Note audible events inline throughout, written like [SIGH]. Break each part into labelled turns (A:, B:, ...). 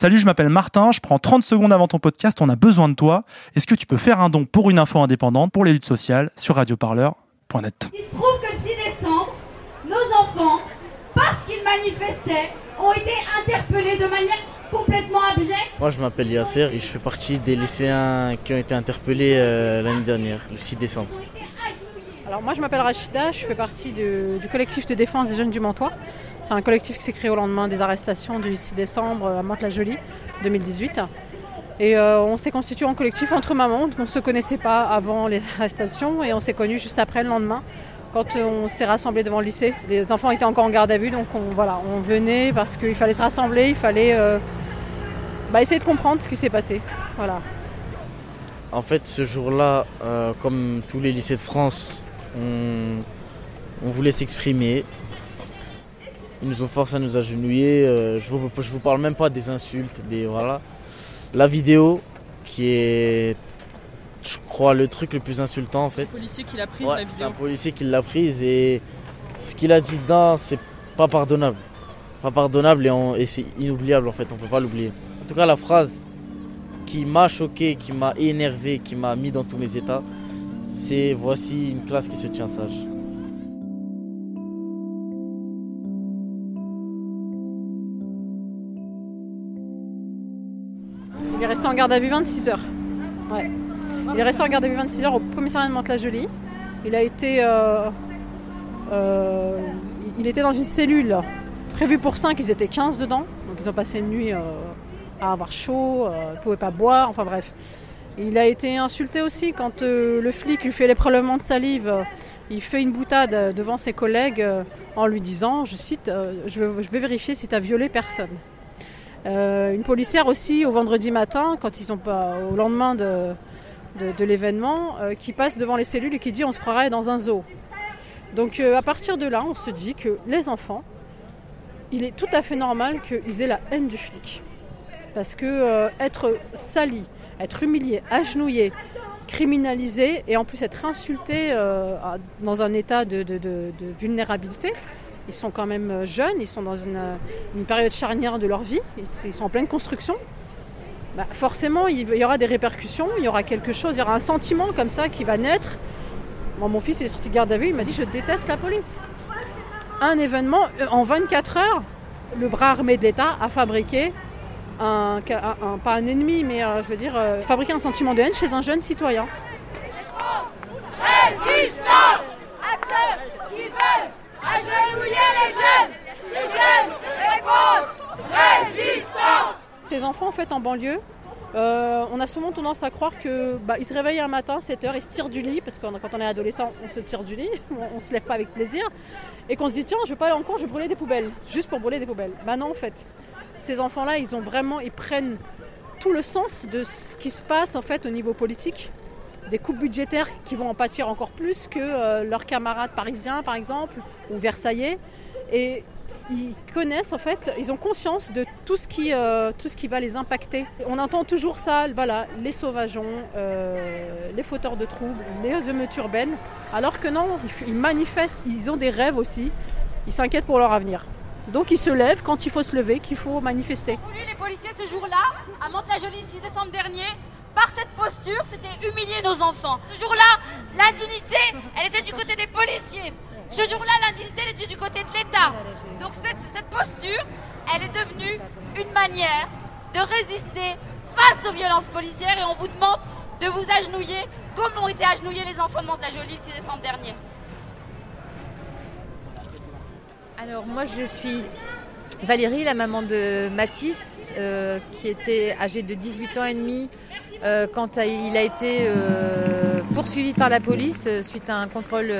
A: Salut, je m'appelle Martin, je prends 30 secondes avant ton podcast, on a besoin de toi. Est-ce que tu peux faire un don pour une info indépendante pour les luttes sociales sur radioparleur.net
B: Il se trouve que le 6 décembre, nos enfants, parce qu'ils manifestaient, ont été interpellés de manière complètement abjecte.
C: Moi je m'appelle Yasser et je fais partie des lycéens qui ont été interpellés euh, l'année dernière, le 6 décembre.
D: Alors moi je m'appelle Rachida, je fais partie de- du collectif de défense des jeunes du Mantois. C'est un collectif qui s'est créé au lendemain des arrestations du 6 décembre à Mantes-la-Jolie 2018. Et euh, on s'est constitué en collectif entre mamans, on ne se connaissait pas avant les [LAUGHS] arrestations et on s'est connus juste après le lendemain quand on s'est rassemblés devant le lycée. Les enfants étaient encore en garde à vue, donc on, voilà, on venait parce qu'il fallait se rassembler, il fallait euh, bah, essayer de comprendre ce qui s'est passé. Voilà.
C: En fait ce jour-là, euh, comme tous les lycées de France, on voulait s'exprimer. Ils nous ont forcé à nous agenouiller. euh, je, vous, je vous parle même pas des insultes, des voilà. La vidéo qui est, je crois, le truc le plus insultant en fait.
E: policier qui l'a prise
C: Ouais,
E: la
C: c'est un policier qui l'a prise et ce qu'il a dit dedans, c'est pas pardonnable. Pas pardonnable et, on- et c'est inoubliable en fait, on peut pas l'oublier. En tout cas, la phrase qui m'a choqué, qui m'a énervé, qui m'a mis dans tous mes états, c'est voici une classe qui se tient sage.
D: En garde à vue 26 heures. Il est resté en garde à vue 26 heures au commissariat de Mantes-la-Jolie. Il a été. euh, euh, il était dans une cellule prévue pour 5, ils étaient 15 dedans. Donc ils ont passé une nuit euh, à avoir chaud, ils ne pouvaient pas boire, enfin bref. Il a été insulté aussi quand le flic lui fait les prélèvements de salive. il fait une boutade devant ses collègues en lui disant, je cite, je vais vérifier si tu as violé personne. Euh, une policière aussi au vendredi matin, quand ils ont pas, au lendemain de, l'événement, euh, qui passe devant les cellules et qui dit on se croirait dans un zoo. Donc euh, à partir de là, on se dit que les enfants, il est tout à fait normal qu'ils aient la haine du flic. Parce que être sali, être humilié, agenouillé, criminalisé et en plus être insulté dans un état de vulnérabilité, ils sont quand même euh, jeunes, ils sont dans une, euh, une période charnière de leur vie, ils, sont en pleine construction. Bah, forcément, il y aura des répercussions, il y aura quelque chose, il y aura un sentiment comme ça qui va naître. Mon fils il est sorti de garde à vue, il m'a dit je déteste la police. Un événement, euh, en 24 heures, le bras armé de l'État a fabriqué un, pas un ennemi, mais je veux dire, euh, un sentiment de haine chez un jeune citoyen.
B: Résistance à ceux qui veulent agenouiller les jeunes. Les jeunes répondent Résistance
D: Ces enfants, en fait, en banlieue, euh, on a souvent tendance à croire que bah, se réveillent un matin, 7 heures, ils se tirent du lit, parce que quand on est adolescent, on se tire du lit, [LAUGHS] on, on se lève pas avec plaisir, et qu'on se dit tiens, je vais pas aller en cours, je vais brûler des poubelles, juste pour brûler des poubelles. Bah non, en fait, ces enfants-là, ils ont vraiment, ils prennent tout le sens de ce qui se passe en fait au niveau politique, des coupes budgétaires qui vont en pâtir encore plus que euh, leurs camarades parisiens, par exemple, ou versaillais, et ils connaissent en fait, ils ont conscience de tout ce qui, euh, tout ce qui va les impacter. On entend toujours ça, voilà, les sauvageons, euh, les fauteurs de troubles, les émeutes urbaines, alors que non, ils, manifestent, ils ont des rêves aussi, ils s'inquiètent pour leur avenir. Donc ils se lèvent quand il faut se lever, qu'il faut manifester.
B: les policiers ce jour-là, à Mantes-la-Jolie, 6 décembre dernier, par cette posture, c'était humilier nos enfants. Ce jour-là, l'indignité, elle était du côté des policiers. Ce jour-là, l'indignité, elle était du côté de l'État. Donc cette, posture, elle est devenue une manière de résister face aux violences policières et on vous demande de vous agenouiller comme ont été agenouillés les enfants de Mantes-la-Jolie le 6 décembre dernier.
F: Alors moi je suis Valérie, la maman de Mathis, euh, qui était âgé de 18 ans et demi euh, quand il a été euh, poursuivi par la police suite à un contrôle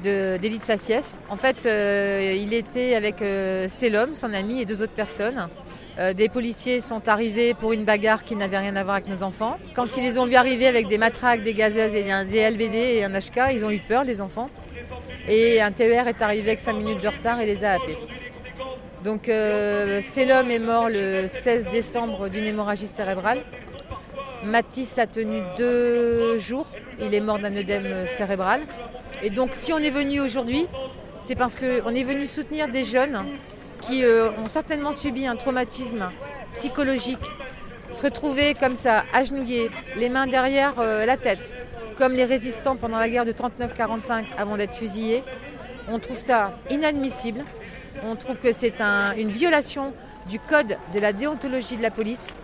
F: de- délit de faciès. En fait, euh, il était avec euh, Célum, son ami, et deux autres personnes. Euh, des policiers sont arrivés pour une bagarre qui n'avait rien à voir avec nos enfants. Quand ils les ont vus arriver avec des matraques, des gazeuses et un des LBD et un HK, ils ont eu peur, les enfants. Et un TER est arrivé avec 5 minutes de retard et les a happés. Donc Célum est mort le 16 décembre d'une hémorragie cérébrale. Matisse a tenu deux jours. Il est mort d'un œdème cérébral. Et donc si on est venu aujourd'hui, c'est parce qu'on est venu soutenir des jeunes qui euh, ont certainement subi un traumatisme psychologique. Se retrouver comme ça, agenouillé, les mains derrière euh, la tête, comme les résistants pendant la guerre de 39-45 avant d'être fusillés, on trouve ça inadmissible. On trouve que c'est une violation du code de la déontologie de la police.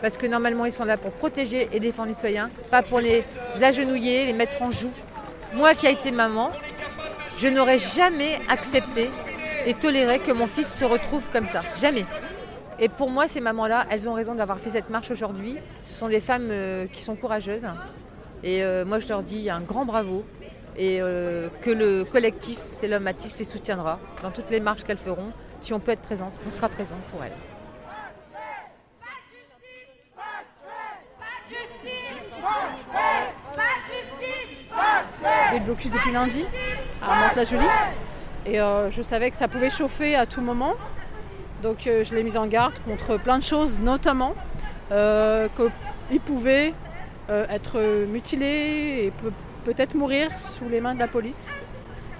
F: Parce que normalement, ils sont là pour protéger et défendre les citoyens, pas pour les agenouiller, les mettre en joue. Moi qui ai été maman, je n'aurais jamais accepté et toléré que mon fils se retrouve comme ça. Jamais. Et pour moi, ces mamans-là, elles ont raison d'avoir fait cette marche aujourd'hui. Ce sont des femmes euh, qui sont courageuses. Et euh, moi, je leur dis un grand bravo. Et euh, que le collectif, c'est l'homme Matisse, les soutiendra dans toutes les marches qu'elles feront. Si on peut être présente, on sera présente pour elles.
D: Le blocus depuis lundi à Mantes-la-Jolie. Et euh, je savais que ça pouvait chauffer à tout moment. Donc euh, je l'ai mise en garde contre plein de choses, notamment euh, qu'il pouvait être mutilé et peut-être mourir sous les mains de la police.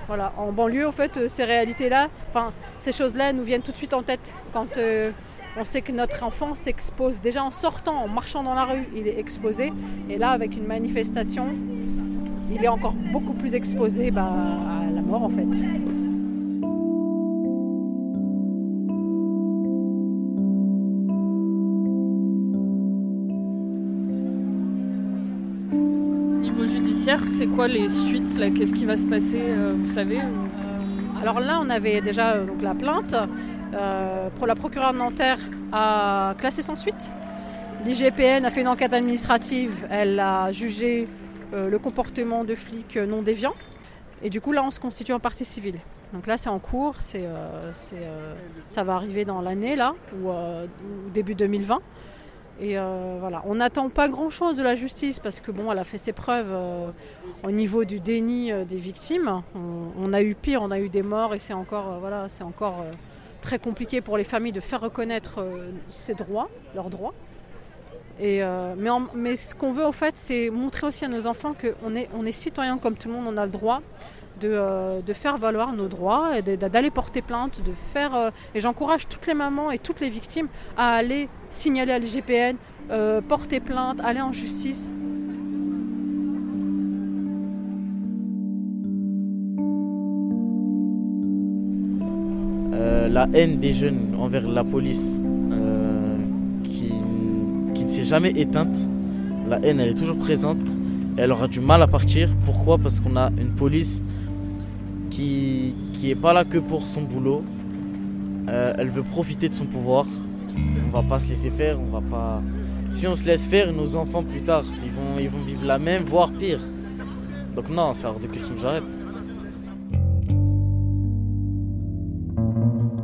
D: Voilà. En banlieue, en fait, ces réalités-là, enfin, ces choses-là nous viennent tout de suite en tête quand on sait que notre enfant s'expose déjà en sortant, en marchant dans la rue, il est exposé. Et là, avec une manifestation, il est encore beaucoup plus exposé bah, à la mort en fait.
E: Niveau judiciaire, c'est quoi les suites Qu'est-ce qui va se passer euh, Vous savez euh,
D: Alors là, on avait déjà euh, donc, la plainte. pour la procureure de Nanterre a classé sans suite. L'IGPN a fait une enquête administrative. Elle a jugé euh, le comportement de flics non déviants. Et du coup, là, on se constitue en partie civile. Donc là, c'est en cours, c'est, euh, euh, ça va arriver dans l'année, là, ou, début 2020. Et voilà, on n'attend pas grand-chose de la justice parce que bon, elle a fait ses preuves au niveau du déni des victimes. On, a eu pire, on a eu des morts et c'est encore, voilà, c'est encore très compliqué pour les familles de faire reconnaître ses droits, leurs droits. Euh, mais, ce qu'on veut, au fait, c'est montrer aussi à nos enfants qu'on est, citoyen comme tout le monde, on a le droit de, euh, faire valoir nos droits, et d'aller porter plainte, de faire. Euh, et j'encourage toutes les mamans et toutes les victimes à aller signaler à l'IGPN, porter plainte, aller en justice.
C: la haine des jeunes envers la police s'est jamais éteinte. La haine, elle est toujours présente. elle aura du mal à partir. Pourquoi? Parce qu'on a une police qui qui pas là que pour son boulot. Euh, elle veut profiter de son pouvoir. On va pas se laisser faire. On va pas. Si on se laisse faire, nos enfants plus tard, ils vont ils vont vivre la même, voire pire. Donc non, c'est hors de question que j'arrête.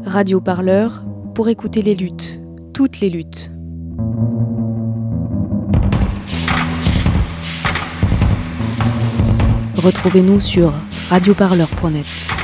G: Radio Parleur pour écouter les luttes, toutes les luttes. Retrouvez-nous sur radioparleur.net.